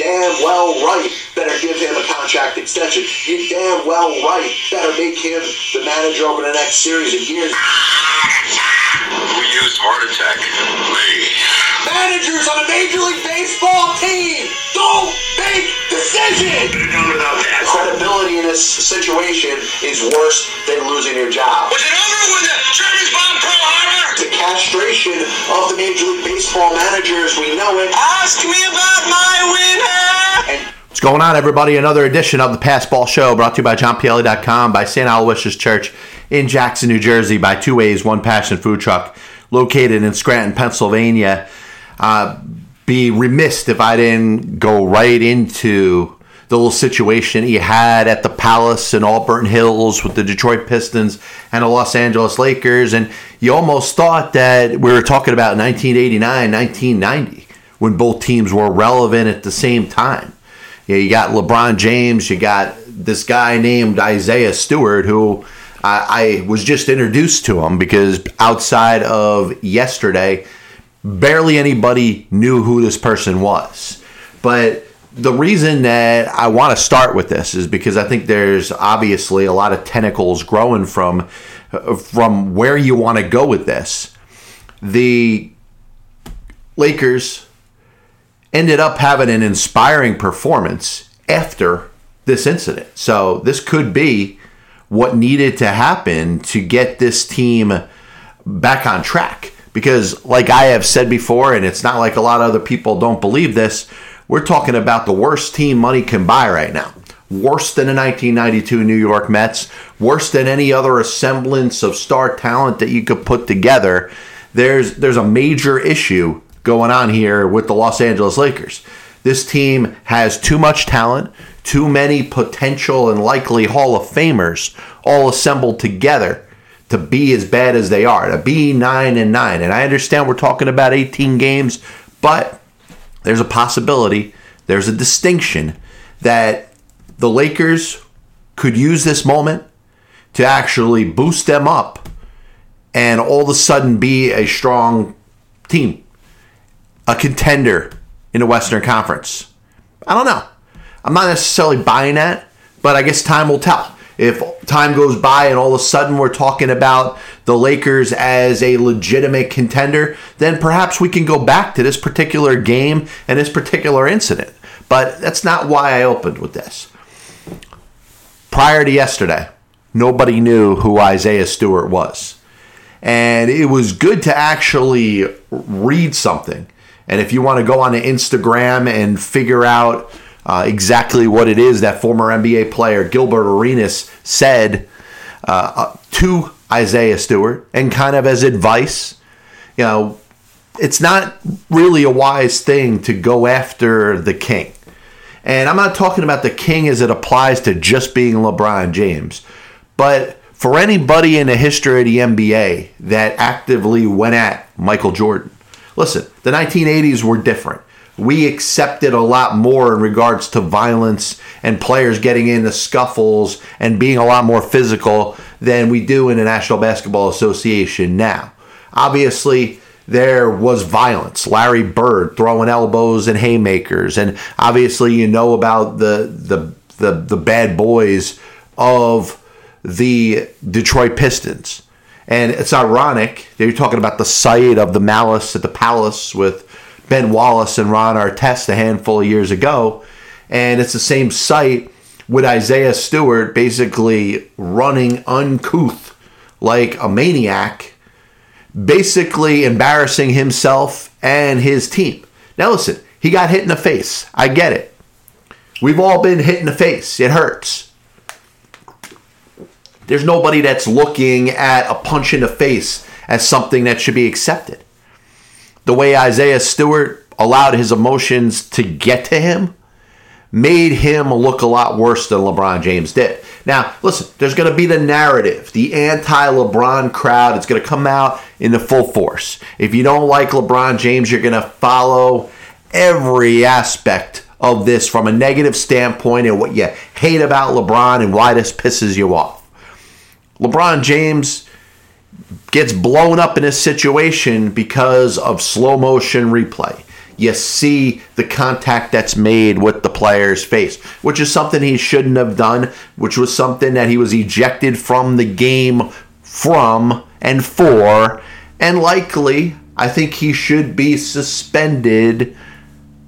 damn well right better give him a contract extension. You damn well right better make him the manager over the next series of years. Who used heart attack? Me. Managers on a Major League Baseball team don't make decisions. Know about that. Credibility in this situation is worse than losing your job. Was it over when the Germans bombed Pearl Harbor? The castration of the Major League Baseball managers, we know it. Ask me about my winner. And What's going on, everybody? Another edition of the Passball Show brought to you by JohnPLA.com, by St. Aloysius Church in Jackson, New Jersey, by Two Ways, One Passion Food Truck, located in Scranton, Pennsylvania. Uh, be remiss if I didn't go right into the little situation he had at the Palace in Auburn Hills with the Detroit Pistons and the Los Angeles Lakers. And you almost thought that we were talking about 1989, 1990, when both teams were relevant at the same time. Yeah, you got LeBron James, you got this guy named Isaiah Stewart, who I, I was just introduced to him because outside of yesterday, barely anybody knew who this person was. But the reason that I want to start with this is because I think there's obviously a lot of tentacles growing from from where you want to go with this. The Lakers ended up having an inspiring performance after this incident. So this could be what needed to happen to get this team back on track. Because, like I have said before, and it's not like a lot of other people don't believe this, we're talking about the worst team money can buy right now. Worse than the 1992 New York Mets, worse than any other semblance of star talent that you could put together. There's there's a major issue going on here with the Los Angeles Lakers. This team has too much talent, too many potential and likely Hall of Famers all assembled together to be as bad as they are, to be 9 and 9. And I understand we're talking about 18 games, but there's a possibility, there's a distinction that the Lakers could use this moment to actually boost them up and all of a sudden be a strong team a contender in the Western Conference? I don't know. I'm not necessarily buying that, but I guess time will tell. If time goes by and all of a sudden we're talking about the Lakers as a legitimate contender, then perhaps we can go back to this particular game and this particular incident. But that's not why I opened with this. Prior to yesterday, nobody knew who Isaiah Stewart was. And it was good to actually read something and if you want to go on to Instagram and figure out uh, exactly what it is that former NBA player Gilbert Arenas said uh, uh, to Isaiah Stewart and kind of as advice, you know, it's not really a wise thing to go after the king. And I'm not talking about the king as it applies to just being LeBron James, but for anybody in the history of the NBA that actively went at Michael Jordan, Listen, the 1980s were different. We accepted a lot more in regards to violence and players getting into scuffles and being a lot more physical than we do in the National Basketball Association now. Obviously, there was violence. Larry Bird throwing elbows and haymakers, and obviously you know about the the the, the bad boys of the Detroit Pistons. And it's ironic that you're talking about the site of the Malice at the Palace with Ben Wallace and Ron Artest a handful of years ago. And it's the same site with Isaiah Stewart basically running uncouth like a maniac, basically embarrassing himself and his team. Now, listen, he got hit in the face. I get it. We've all been hit in the face. It hurts there's nobody that's looking at a punch in the face as something that should be accepted. The way Isaiah Stewart allowed his emotions to get to him made him look a lot worse than LeBron James did. Now, listen, there's going to be the narrative, the anti LeBron crowd. It's going to come out in the full force. If you don't like LeBron James, you're going to follow every aspect of this from a negative standpoint and what you hate about LeBron and why this pisses you off. LeBron James gets blown up in a situation because of slow motion replay. you see the contact that's made with the player's face, which is something he shouldn't have done, which was something that he was ejected from the game from and for, and likely, I think he should be suspended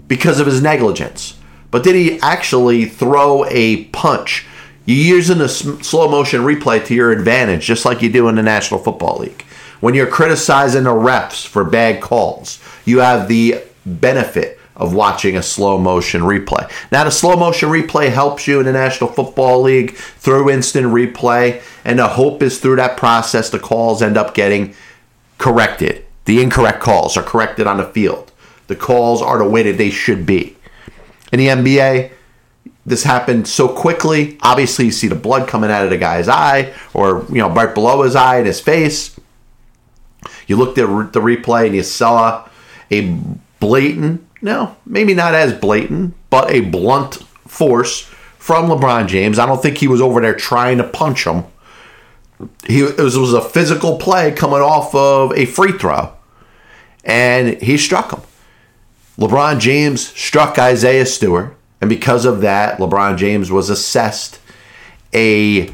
because of his negligence. But did he actually throw a punch? You're using the slow motion replay to your advantage, just like you do in the National Football League. When you're criticizing the refs for bad calls, you have the benefit of watching a slow motion replay. Now, the slow motion replay helps you in the National Football League through instant replay, and the hope is through that process the calls end up getting corrected. The incorrect calls are corrected on the field. The calls are the way that they should be. In the NBA, this happened so quickly. Obviously, you see the blood coming out of the guy's eye, or you know, right below his eye and his face. You looked at the replay and you saw a blatant, no, maybe not as blatant, but a blunt force from LeBron James. I don't think he was over there trying to punch him. He it was, it was a physical play coming off of a free throw, and he struck him. LeBron James struck Isaiah Stewart, and because of that, LeBron James was assessed a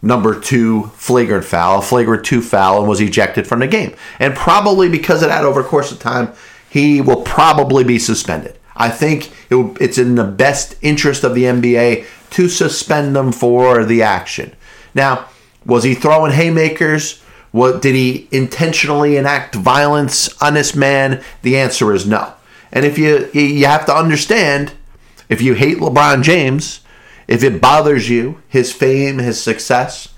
number two flagrant foul, a flagrant two foul, and was ejected from the game. And probably because of that, over the course of time, he will probably be suspended. I think it, it's in the best interest of the NBA to suspend them for the action. Now, was he throwing haymakers? What did he intentionally enact violence on this man? The answer is no. And if you you have to understand, if you hate LeBron James, if it bothers you, his fame, his success,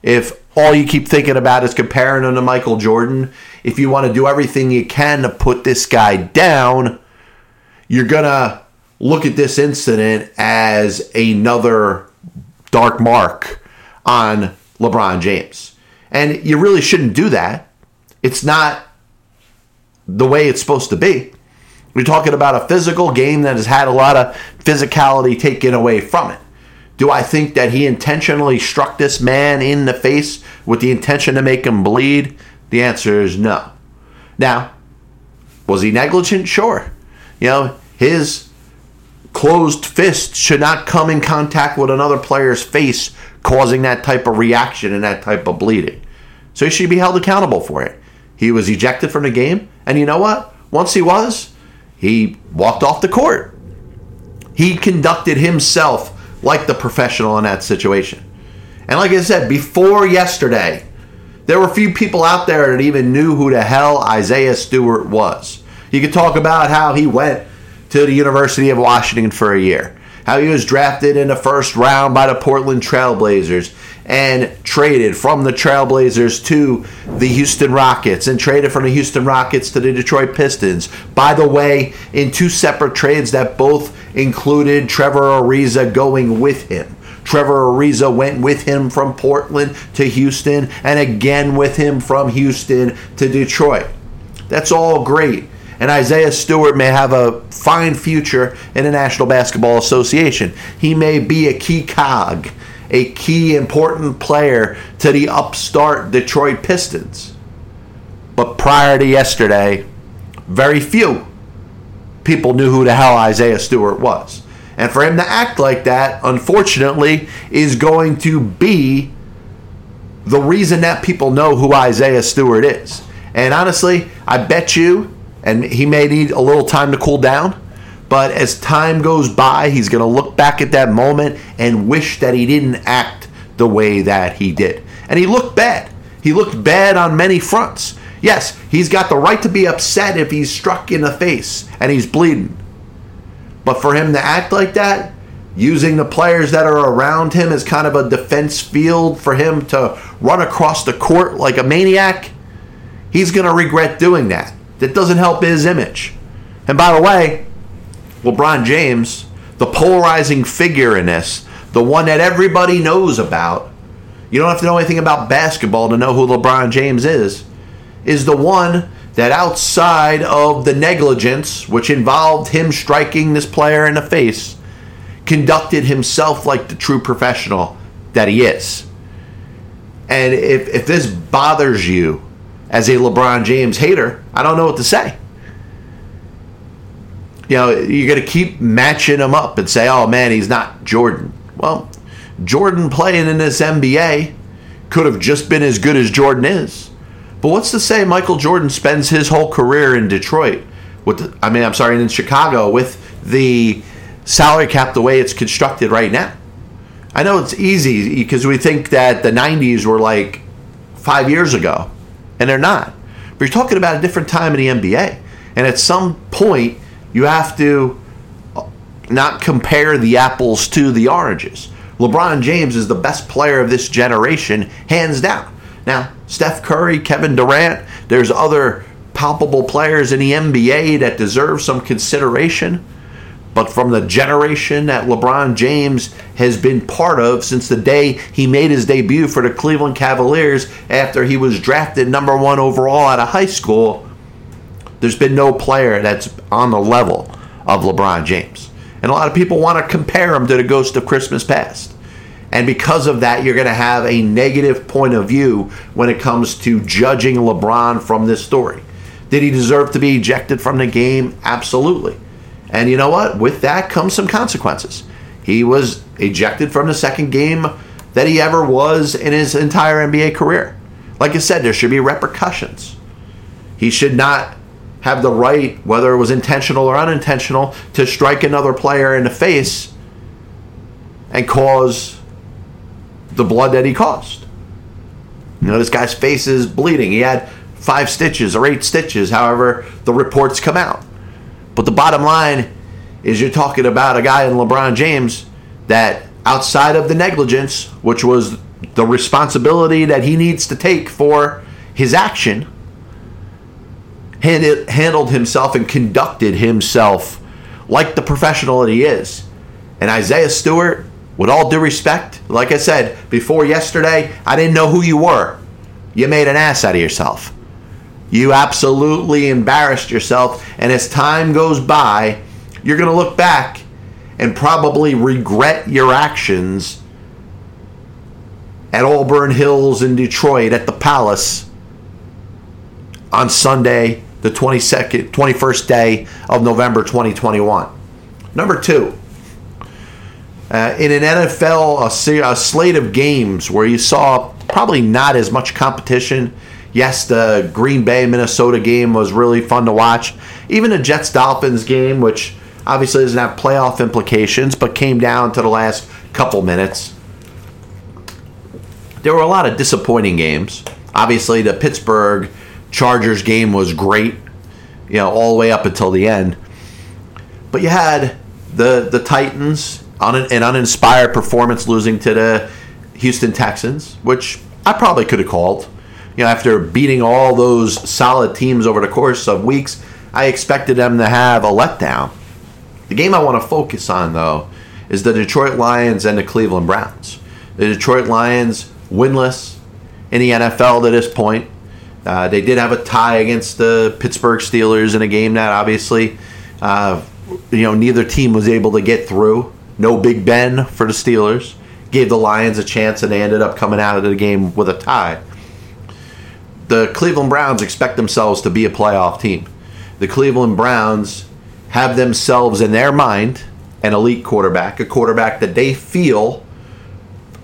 if all you keep thinking about is comparing him to Michael Jordan, if you want to do everything you can to put this guy down, you're going to look at this incident as another dark mark on LeBron James. And you really shouldn't do that. It's not the way it's supposed to be. We're talking about a physical game that has had a lot of physicality taken away from it. Do I think that he intentionally struck this man in the face with the intention to make him bleed? The answer is no. Now, was he negligent? Sure. You know, his closed fist should not come in contact with another player's face, causing that type of reaction and that type of bleeding. So he should be held accountable for it. He was ejected from the game, and you know what? Once he was, he walked off the court. He conducted himself like the professional in that situation. And like I said, before yesterday, there were few people out there that even knew who the hell Isaiah Stewart was. You could talk about how he went to the University of Washington for a year, how he was drafted in the first round by the Portland Trailblazers and traded from the Trailblazers to the Houston Rockets and traded from the Houston Rockets to the Detroit Pistons. By the way, in two separate trades that both included Trevor Ariza going with him. Trevor Ariza went with him from Portland to Houston and again with him from Houston to Detroit. That's all great. And Isaiah Stewart may have a fine future in the National Basketball Association. He may be a key cog, a key important player to the upstart Detroit Pistons. But prior to yesterday, very few people knew who the hell Isaiah Stewart was. And for him to act like that, unfortunately, is going to be the reason that people know who Isaiah Stewart is. And honestly, I bet you, and he may need a little time to cool down, but as time goes by, he's going to look back at that moment and wish that he didn't act the way that he did. And he looked bad. He looked bad on many fronts. Yes, he's got the right to be upset if he's struck in the face and he's bleeding. But for him to act like that, using the players that are around him as kind of a defense field for him to run across the court like a maniac, he's going to regret doing that. That doesn't help his image. And by the way, LeBron James, the polarizing figure in this, the one that everybody knows about, you don't have to know anything about basketball to know who LeBron James is is the one that outside of the negligence, which involved him striking this player in the face, conducted himself like the true professional that he is. And if, if this bothers you as a LeBron James hater, I don't know what to say. You know, you're going to keep matching him up and say, oh man, he's not Jordan. Well, Jordan playing in this NBA could have just been as good as Jordan is. But what's to say Michael Jordan spends his whole career in Detroit with the, I mean, I'm sorry, in Chicago with the salary cap the way it's constructed right now. I know it's easy because we think that the 90s were like 5 years ago and they're not. But you're talking about a different time in the NBA. And at some point you have to uh, not compare the apples to the oranges. LeBron James is the best player of this generation, hands down. Now, Steph Curry, Kevin Durant, there's other palpable players in the NBA that deserve some consideration. But from the generation that LeBron James has been part of since the day he made his debut for the Cleveland Cavaliers after he was drafted number one overall out of high school, there's been no player that's on the level of LeBron James. And a lot of people want to compare him to the ghost of Christmas past. And because of that, you're going to have a negative point of view when it comes to judging LeBron from this story. Did he deserve to be ejected from the game? Absolutely. And you know what? With that comes some consequences. He was ejected from the second game that he ever was in his entire NBA career. Like I said, there should be repercussions. He should not have the right, whether it was intentional or unintentional, to strike another player in the face and cause the blood that he caused. You know, this guy's face is bleeding. He had five stitches or eight stitches, however the reports come out. But the bottom line is you're talking about a guy in LeBron James that outside of the negligence, which was the responsibility that he needs to take for his action, handled himself and conducted himself like the professional that he is. And Isaiah Stewart, with all due respect, like I said before yesterday, I didn't know who you were. You made an ass out of yourself. You absolutely embarrassed yourself. And as time goes by, you're going to look back and probably regret your actions at Auburn Hills in Detroit at the Palace on Sunday, the 22nd, 21st day of November 2021. Number two, uh, in an NFL, a, a slate of games where you saw probably not as much competition Yes, the Green Bay Minnesota game was really fun to watch. Even the Jets Dolphins game, which obviously doesn't have playoff implications, but came down to the last couple minutes. There were a lot of disappointing games. Obviously, the Pittsburgh Chargers game was great, you know, all the way up until the end. But you had the the Titans on an, an uninspired performance, losing to the Houston Texans, which I probably could have called you know, after beating all those solid teams over the course of weeks, I expected them to have a letdown. The game I want to focus on, though, is the Detroit Lions and the Cleveland Browns. The Detroit Lions winless in the NFL to this point. Uh, they did have a tie against the Pittsburgh Steelers in a game that obviously, uh, you know, neither team was able to get through. No Big Ben for the Steelers. Gave the Lions a chance, and they ended up coming out of the game with a tie the Cleveland Browns expect themselves to be a playoff team. The Cleveland Browns have themselves in their mind an elite quarterback, a quarterback that they feel,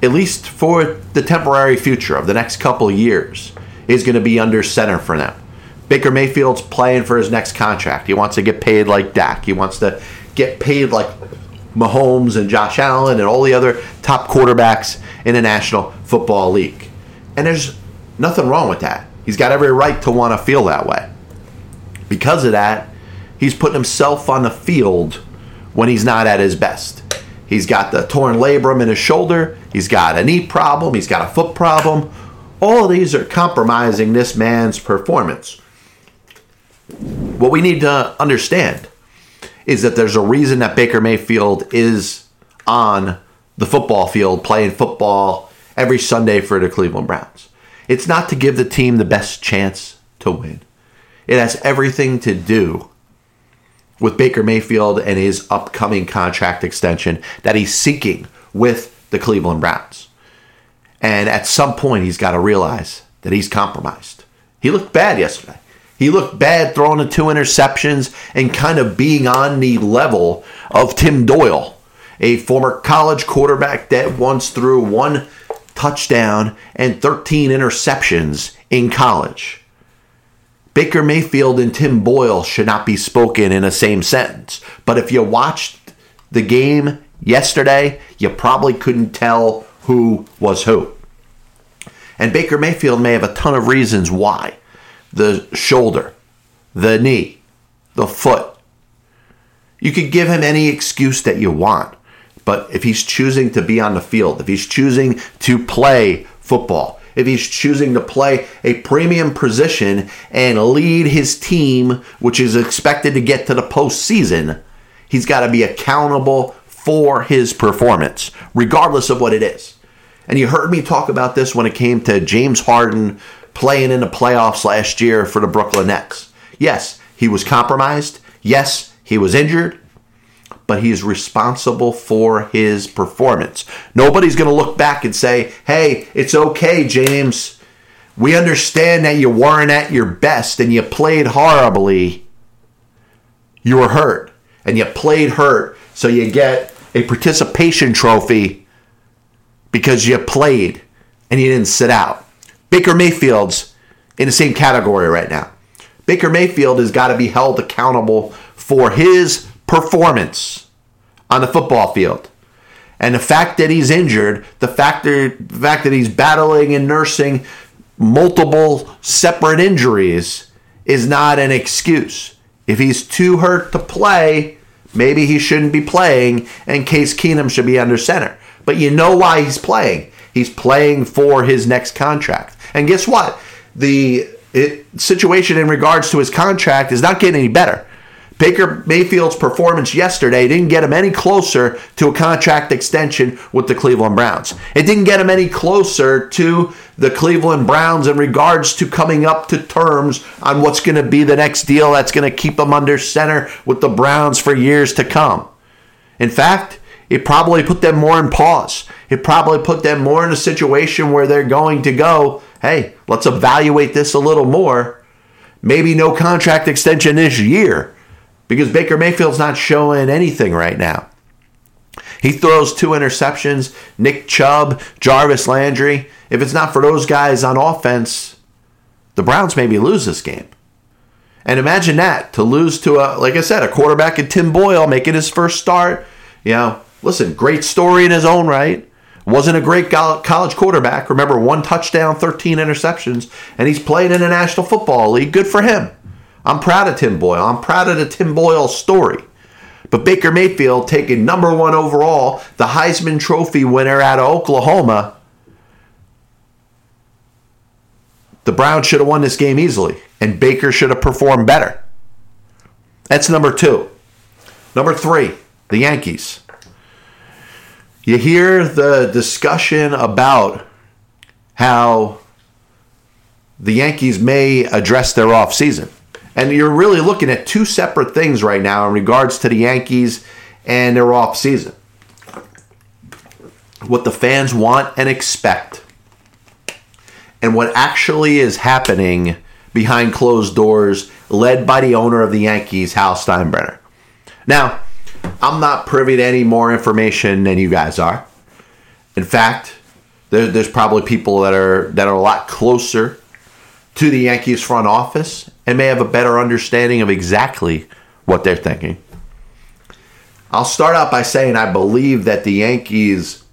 at least for the temporary future of the next couple years, is going to be under center for them. Baker Mayfield's playing for his next contract. He wants to get paid like Dak. He wants to get paid like Mahomes and Josh Allen and all the other top quarterbacks in the National Football League. And there's nothing wrong with that. He's got every right to want to feel that way. Because of that, he's putting himself on the field when he's not at his best. He's got the torn labrum in his shoulder, he's got a knee problem, he's got a foot problem. All these are compromising this man's performance. What we need to understand is that there's a reason that Baker Mayfield is on the football field playing football every Sunday for the Cleveland Browns. It's not to give the team the best chance to win. It has everything to do with Baker Mayfield and his upcoming contract extension that he's seeking with the Cleveland Browns. And at some point, he's got to realize that he's compromised. He looked bad yesterday. He looked bad throwing the two interceptions and kind of being on the level of Tim Boyle, a former college quarterback that once threw one touchdown and 13 interceptions in college. Baker Mayfield and Tim Boyle should not be spoken in the same sentence. But if you watched the game yesterday, you probably couldn't tell who was who. And Baker Mayfield may have a ton of reasons why the shoulder, the knee, the foot. You could give him any excuse that you want. But if he's choosing to be on the field, if he's choosing to play football, if he's choosing to play a premium position and lead his team, which is expected to get to the postseason, he's got to be accountable for his performance, regardless of what it is. And you heard me talk about this when it came to James Harden playing in the playoffs last year for the Brooklyn Nets. Yes, he was compromised. Yes, he was injured. But he's responsible for his performance. Nobody's going to look back and say, hey, it's okay, James. We understand that you weren't at your best and you played horribly. You were hurt. And you played hurt. So you get a participation trophy because you played and you didn't sit out. Baker Mayfield's in the same category right now. Baker Mayfield has got to be held accountable for his performance on the football field. And the fact that he's injured, the fact that, the fact that he's battling and nursing multiple separate injuries is not an excuse. If he's too hurt to play, maybe he shouldn't be playing and Case Keenum should be under center. But you know why he's playing. He's playing for his next contract. And guess what? The it, situation in regards to his contract is not getting any better. Baker Mayfield's performance yesterday didn't get him any closer to a contract extension with the Cleveland Browns. It didn't get him any closer to the Cleveland Browns in regards to coming up to terms on what's going to be the next deal that's going to keep him under center with the Browns for years to come. In fact, it probably put them more in pause. It probably put them more in a situation where they're going to go, hey, let's evaluate this a little more. Maybe no contract extension this year because Baker Mayfield's not showing anything right now. He throws two interceptions. Nick Chubb, Jarvis Landry. If it's not for those guys on offense, the Browns maybe lose this game. And imagine that to lose to a, like I said, a quarterback in Tim Boyle making his first start. You know, listen, great story in his own right. Wasn't a great college quarterback. Remember, one touchdown, 13 interceptions, and he's played in the National Football League. Good for him. I'm proud of Tim Boyle. I'm proud of the Tim Boyle story. But Baker Mayfield taking number one overall, the Heisman Trophy winner out of Oklahoma. The Browns should have won this game easily, and Baker should have performed better. That's number two. Number three, the Yankees. You hear the discussion about how the Yankees may address their offseason. And you're really looking at two separate things right now in regards to the Yankees and their offseason. What the fans want and expect, and what actually is happening behind closed doors, led by the owner of the Yankees, Hal Steinbrenner. Now, I'm not privy to any more information than you guys are. In fact, there, there's probably people that are that are a lot closer to the Yankees front office and may have a better understanding of exactly what they're thinking. I'll start out by saying I believe that the Yankees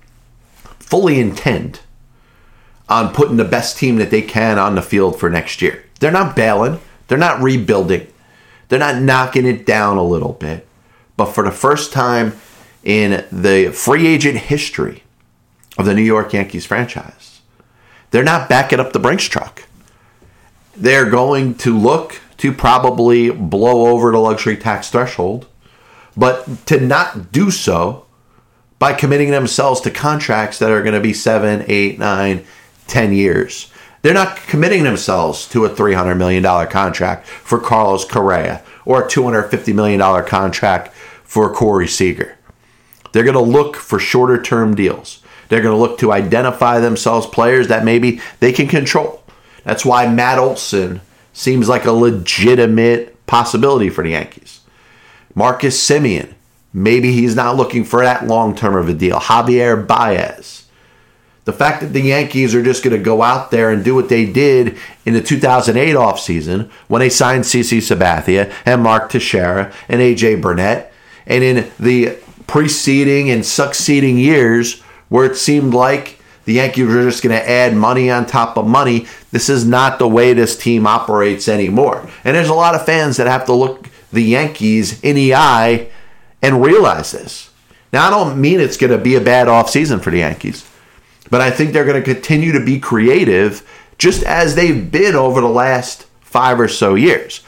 fully intend on putting the best team that they can on the field for next year. They're not bailing, they're not rebuilding, they're not knocking it down a little bit. But for the first time in the free agent history of the New York Yankees franchise, they're not backing up the Brinks truck they're going to look to probably blow over the luxury tax threshold, but to not do so by committing themselves to contracts that are going to be seven, eight, nine, ten years. They're not committing themselves to a $300 million contract for Carlos Correa or a $250 million contract for Corey Seager. They're going to look for shorter term deals. They're going to look to identify themselves players that maybe they can control. That's why Matt Olson seems like a legitimate possibility for the Yankees. Marcus Semien, maybe he's not looking for that long term of a deal. Javier Baez. The fact that the Yankees are just going to go out there and do what they did in the 2008 offseason when they signed CC Sabathia and Mark Teixeira and AJ Burnett, and in the preceding and succeeding years where it seemed like the Yankees were just going to add money on top of money. This is not the way this team operates anymore. And there's a lot of fans that have to look the Yankees in the eye and realize this. Now, I don't mean it's going to be a bad offseason for the Yankees, but I think they're going to continue to be creative just as they've been over the last five or so years.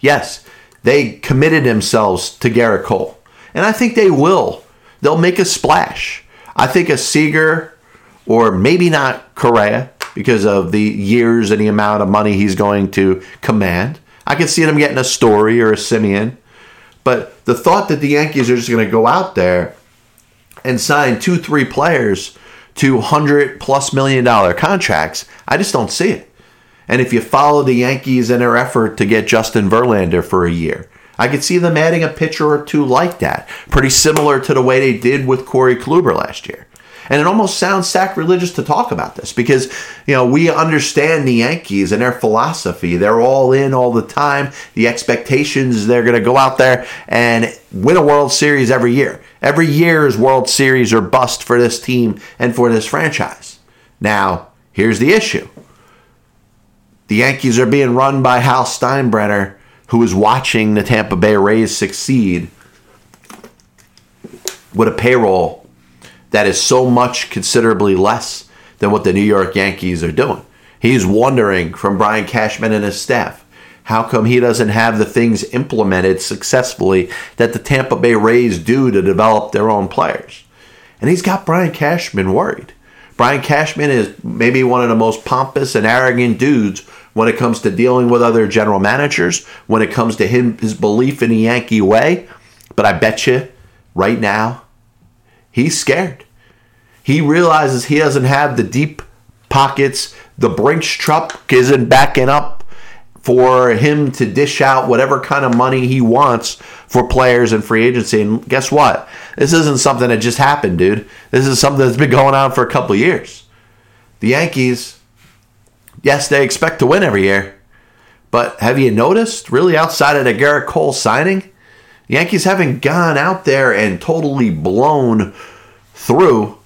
Yes, they committed themselves to Gerrit Cole, and I think they will. They'll make a splash. I think a Seager or maybe not Correa because of the years and the amount of money he's going to command. I could see them getting a Story or a Semien. But the thought that the Yankees are just going to go out there and sign two, three players to 100 plus million dollar contracts, I just don't see it. And if you follow the Yankees in their effort to get Justin Verlander for a year, I could see them adding a pitcher or two like that, pretty similar to the way they did with Corey Kluber last year. And it almost sounds sacrilegious to talk about this because, you know, we understand the Yankees and their philosophy. They're all in all the time. The expectations, they're going to go out there and win a World Series every year. Every year's World Series or bust for this team and for this franchise. Now, here's the issue the Yankees are being run by Hal Steinbrenner, who is watching the Tampa Bay Rays succeed with a payroll that is so much considerably less than what the New York Yankees are doing. He's wondering from Brian Cashman and his staff, how come he doesn't have the things implemented successfully that the Tampa Bay Rays do to develop their own players? And he's got Brian Cashman worried. Brian Cashman is maybe one of the most pompous and arrogant dudes when it comes to dealing with other general managers, when it comes to him his belief in the Yankee way. But I bet you right now he's scared. He realizes he doesn't have the deep pockets. The Brinks truck isn't backing up for him to dish out whatever kind of money he wants for players and free agency. And guess what? This isn't something that just happened, dude. This is something that's been going on for a couple years. The Yankees, yes, they expect to win every year. But have you noticed, really, outside of the Gerrit Cole signing, the Yankees haven't gone out there and totally blown through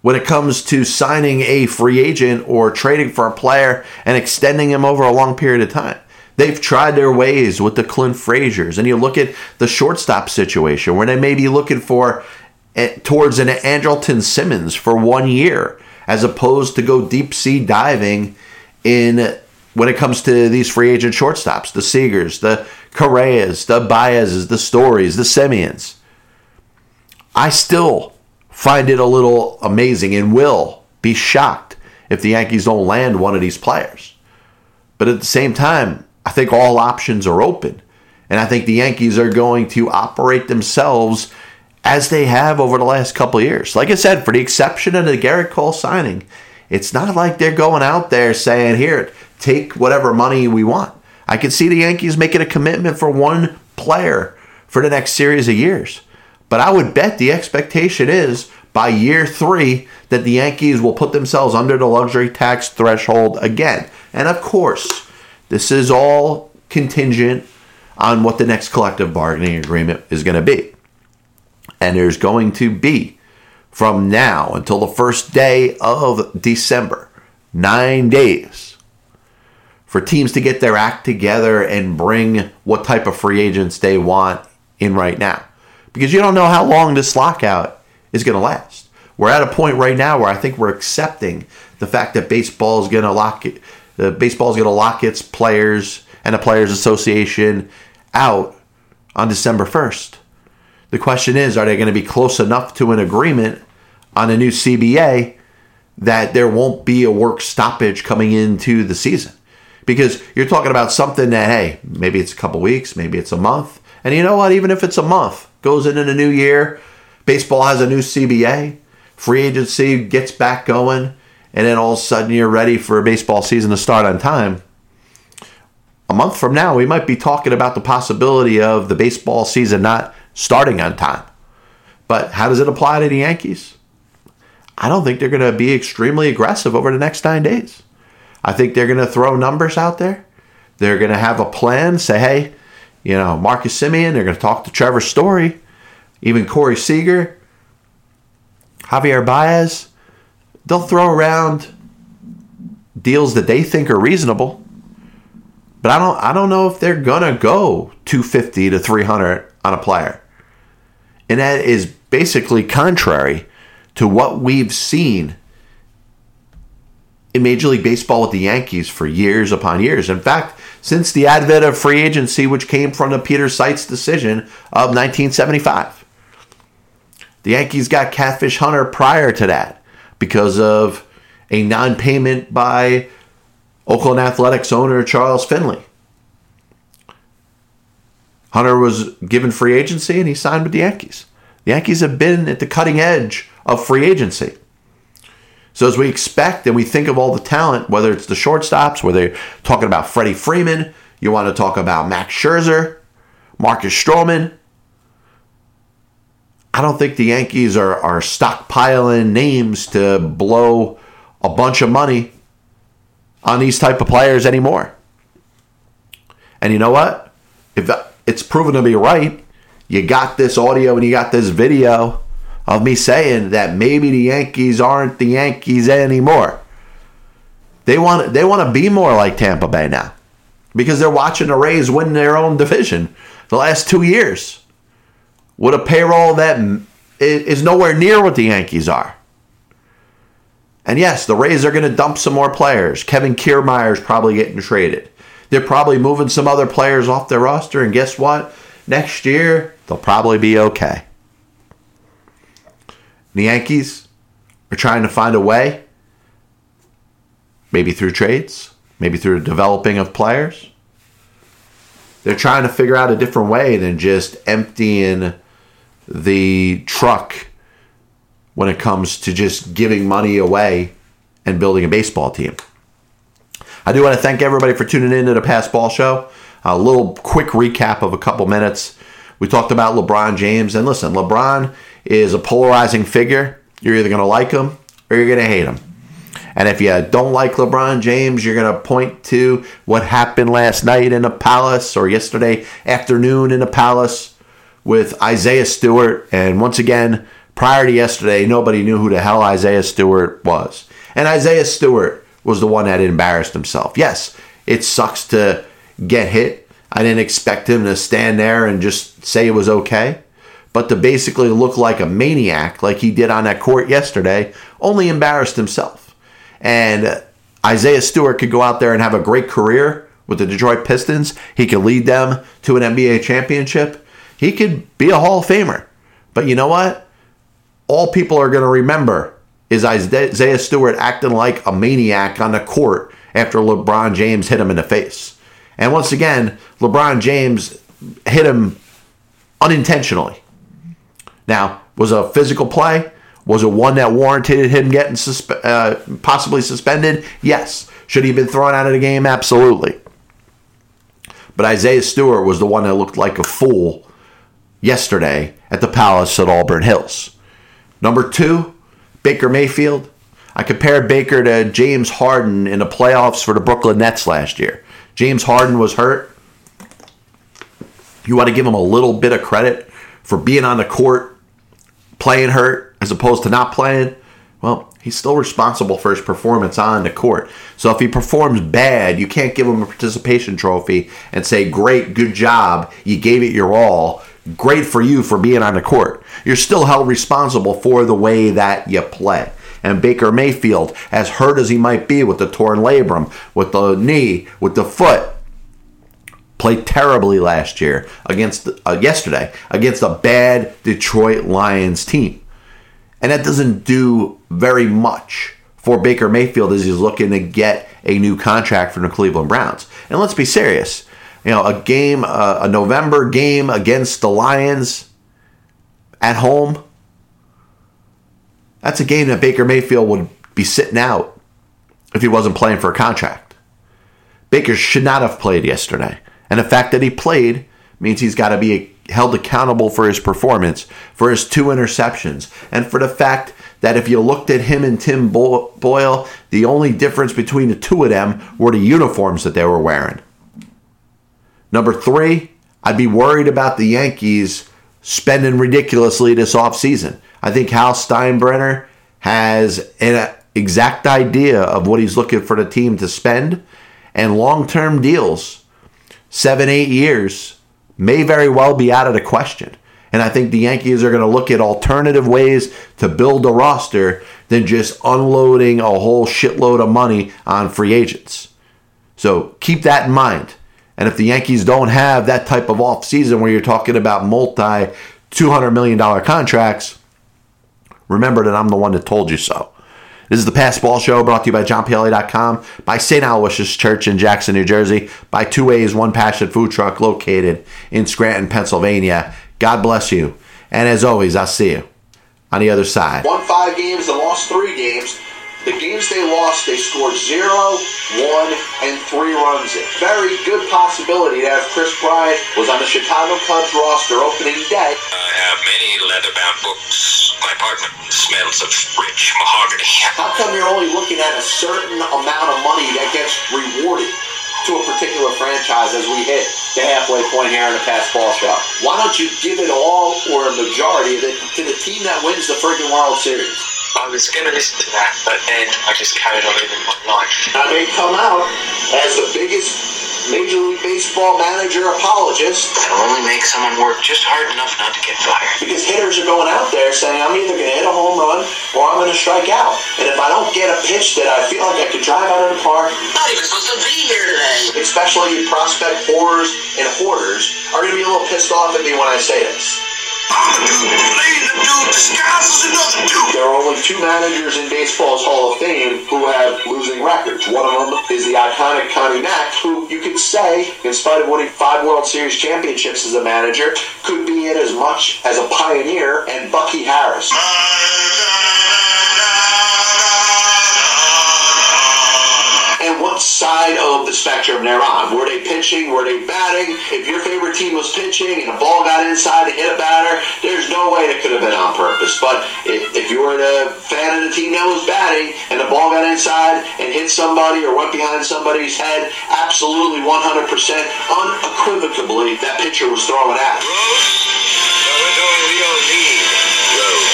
when it comes to signing a free agent or trading for a player and extending him over a long period of time. They've tried their ways with the Clint Fraziers, and you look at the shortstop situation where they may be looking for eh, towards an Andrelton Simmons for one year, as opposed to go deep sea diving in when it comes to these free agent shortstops, the Seagers, the Correas, the Baezes, the Stories, the Semiens. I still find it a little amazing and will be shocked if the Yankees don't land one of these players. But at the same time, I think all options are open. And I think the Yankees are going to operate themselves as they have over the last couple years. Like I said, for the exception of the Gerrit Cole signing, it's not like they're going out there saying, here, take whatever money we want. I could see the Yankees making a commitment for one player for the next series of years. But I would bet the expectation is by year three that the Yankees will put themselves under the luxury tax threshold again. And of course, this is all contingent on what the next collective bargaining agreement is going to be. And there's going to be, from now until the first day of December, nine days for teams to get their act together and bring what type of free agents they want in right now because you don't know how long this lockout is going to last. We're at a point right now where I think we're accepting the fact that baseball is going to lock it, the baseball is going to lock its players and the players association out on December 1st. The question is, are they going to be close enough to an agreement on a new CBA that there won't be a work stoppage coming into the season? Because you're talking about something that, hey, maybe it's a couple weeks, maybe it's a month. And you know what? Even if it's a month, goes into the new year. Baseball has a new CBA. Free agency gets back going. And then all of a sudden you're ready for a baseball season to start on time. a month from now, we might be talking about the possibility of the baseball season not starting on time. But how does it apply to the Yankees? I don't think they're going to be extremely aggressive over the next nine days. I think they're going to throw numbers out there. They're going to have a plan, say, hey, you know, Marcus Semien, they're going to talk to Trevor Story, even Corey Seager, Javier Baez. They'll throw around deals that they think are reasonable. But I don't I don't know if they're gonna go 250 to 300 on a player. And that is basically contrary to what we've seen in Major League Baseball with the Yankees for years upon years. In fact, since the advent of free agency, which came from the Peter Seitz decision of 1975. The Yankees got Catfish Hunter prior to that because of a non payment by Oakland Athletics owner Charles Finley. Hunter was given free agency and he signed with the Yankees. The Yankees have been at the cutting edge of free agency. So as we expect and we think of all the talent, whether it's the shortstops, whether you're talking about Freddie Freeman, you want to talk about Max Scherzer, Marcus Stroman. I don't think the Yankees are, are stockpiling names to blow a bunch of money on these type of players anymore. And you know what? If it's proven to be right, you got this audio and you got this video of me saying that maybe the Yankees aren't the Yankees anymore. They want they want to be more like Tampa Bay now because they're watching the Rays win their own division the last 2 years with a payroll that is nowhere near what the Yankees are. And yes, the Rays are going to dump some more players. Kevin Kiermaier is probably getting traded. They're probably moving some other players off their roster, and guess what? Next year, they'll probably be okay. The Yankees are trying to find a way, maybe through trades, maybe through developing of players. They're trying to figure out a different way than just emptying the truck when it comes to just giving money away and building a baseball team. I do want to thank everybody for tuning in to the Pass Ball Show. A little quick recap of a couple minutes. We talked about LeBron James, and listen, LeBron is a polarizing figure. You're either going to like him or you're going to hate him. And if you don't like LeBron James, you're going to point to what happened last night in the Palace or yesterday afternoon in the Palace with Isaiah Stewart. And once again, prior to yesterday, nobody knew who the hell Isaiah Stewart was. And Isaiah Stewart was the one that embarrassed himself. Yes, it sucks to get hit. I didn't expect him to stand there and just say it was okay but to basically look like a maniac like he did on that court yesterday only embarrassed himself. And Isaiah Stewart could go out there and have a great career with the Detroit Pistons. He could lead them to an NBA championship. He could be a Hall of Famer. But you know what? All people are going to remember is Isaiah Stewart acting like a maniac on the court after LeBron James hit him in the face. And once again, LeBron James hit him unintentionally. Now, was a physical play? Was it one that warranted him getting suspe- uh, possibly suspended? Yes. Should he have been thrown out of the game? Absolutely. But Isaiah Stewart was the one that looked like a fool yesterday at the Palace at Auburn Hills. Number two, Baker Mayfield. I compared Baker to James Harden in the playoffs for the Brooklyn Nets last year. James Harden was hurt. You want to give him a little bit of credit for being on the court playing hurt as opposed to not playing, well, he's still responsible for his performance on the court. So if he performs bad, you can't give him a participation trophy and say, Great, good job, you gave it your all. Great for you for being on the court. You're still held responsible for the way that you play. And Baker Mayfield, as hurt as he might be with the torn labrum, with the knee, with the foot, played terribly last year against uh, yesterday against a bad Detroit Lions team. And that doesn't do very much for Baker Mayfield as he's looking to get a new contract from the Cleveland Browns. And let's be serious. You know, a game, uh, a November game against the Lions at home, that's a game that Baker Mayfield would be sitting out if he wasn't playing for a contract. Baker should not have played yesterday. And the fact that he played means he's got to be held accountable for his performance, for his two interceptions, and for the fact that if you looked at him and Tim Boyle, the only difference between the two of them were the uniforms that they were wearing. Number three, I'd be worried about the Yankees spending ridiculously this offseason. I think Hal Steinbrenner has an exact idea of what he's looking for the team to spend, and long term deals, seven, eight years, may very well be out of the question. And I think the Yankees are going to look at alternative ways to build a roster than just unloading a whole shitload of money on free agents. So keep that in mind. And if the Yankees don't have that type of offseason where you're talking about multi $200 million contracts, remember that I'm the one that told you so. This is the Passed Ball Show brought to you by JohnPLA.com, by St. Aloysius Church in Jackson, New Jersey, by Two Ways, One Passion Food Truck located in Scranton, Pennsylvania. God bless you. And as always, I'll see you on the other side. Won five games and lost three games. The games they lost, they scored zero, one, and three runs in. Very good possibility to have Kris Bryant was on the Chicago Cubs roster opening day. I have many leather-bound books. My apartment smells of rich mahogany. How come you're only looking at a certain amount of money that gets rewarded? to a particular franchise as we hit the halfway point here in the Passed Ball Show. Why don't you give it all or a majority of it to the team that wins the friggin' World Series? I was going to listen to that, but then I just carried on living my life. I may come out as the biggest Major League Baseball manager apologist. That'll only make someone work just hard enough not to get fired. Because hitters are going out there saying, I'm either going to hit a home run or I'm going to strike out. And if I don't get a pitch that I feel like I could drive out of the park, not even supposed to be here today. Especially prospect whores and hoarders are going to be a little pissed off at me when I say this. There are only two managers in baseball's Hall of Fame who have losing records. One of them is the iconic Connie Mack, who you could say, in spite of winning five World Series championships as a manager, could be in as much as a pioneer, and Bucky Harris. Side of the spectrum they're on. Were they pitching? Were they batting? If your favorite team was pitching and a ball got inside to hit a batter, there's no way it could have been on purpose. But if, if you were a fan of the team that was batting and the ball got inside and hit somebody or went behind somebody's head, absolutely 100% unequivocally that pitcher was throwing at.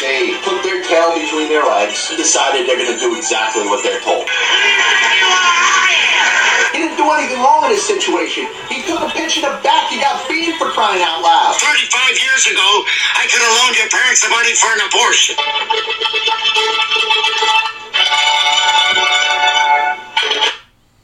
They put their tail between their legs and decided they're going to do exactly what they're told do anything wrong in this situation. He took a pitch in the back. He got beat for crying out loud. 35 years ago, I could have loaned your parents the money for an abortion.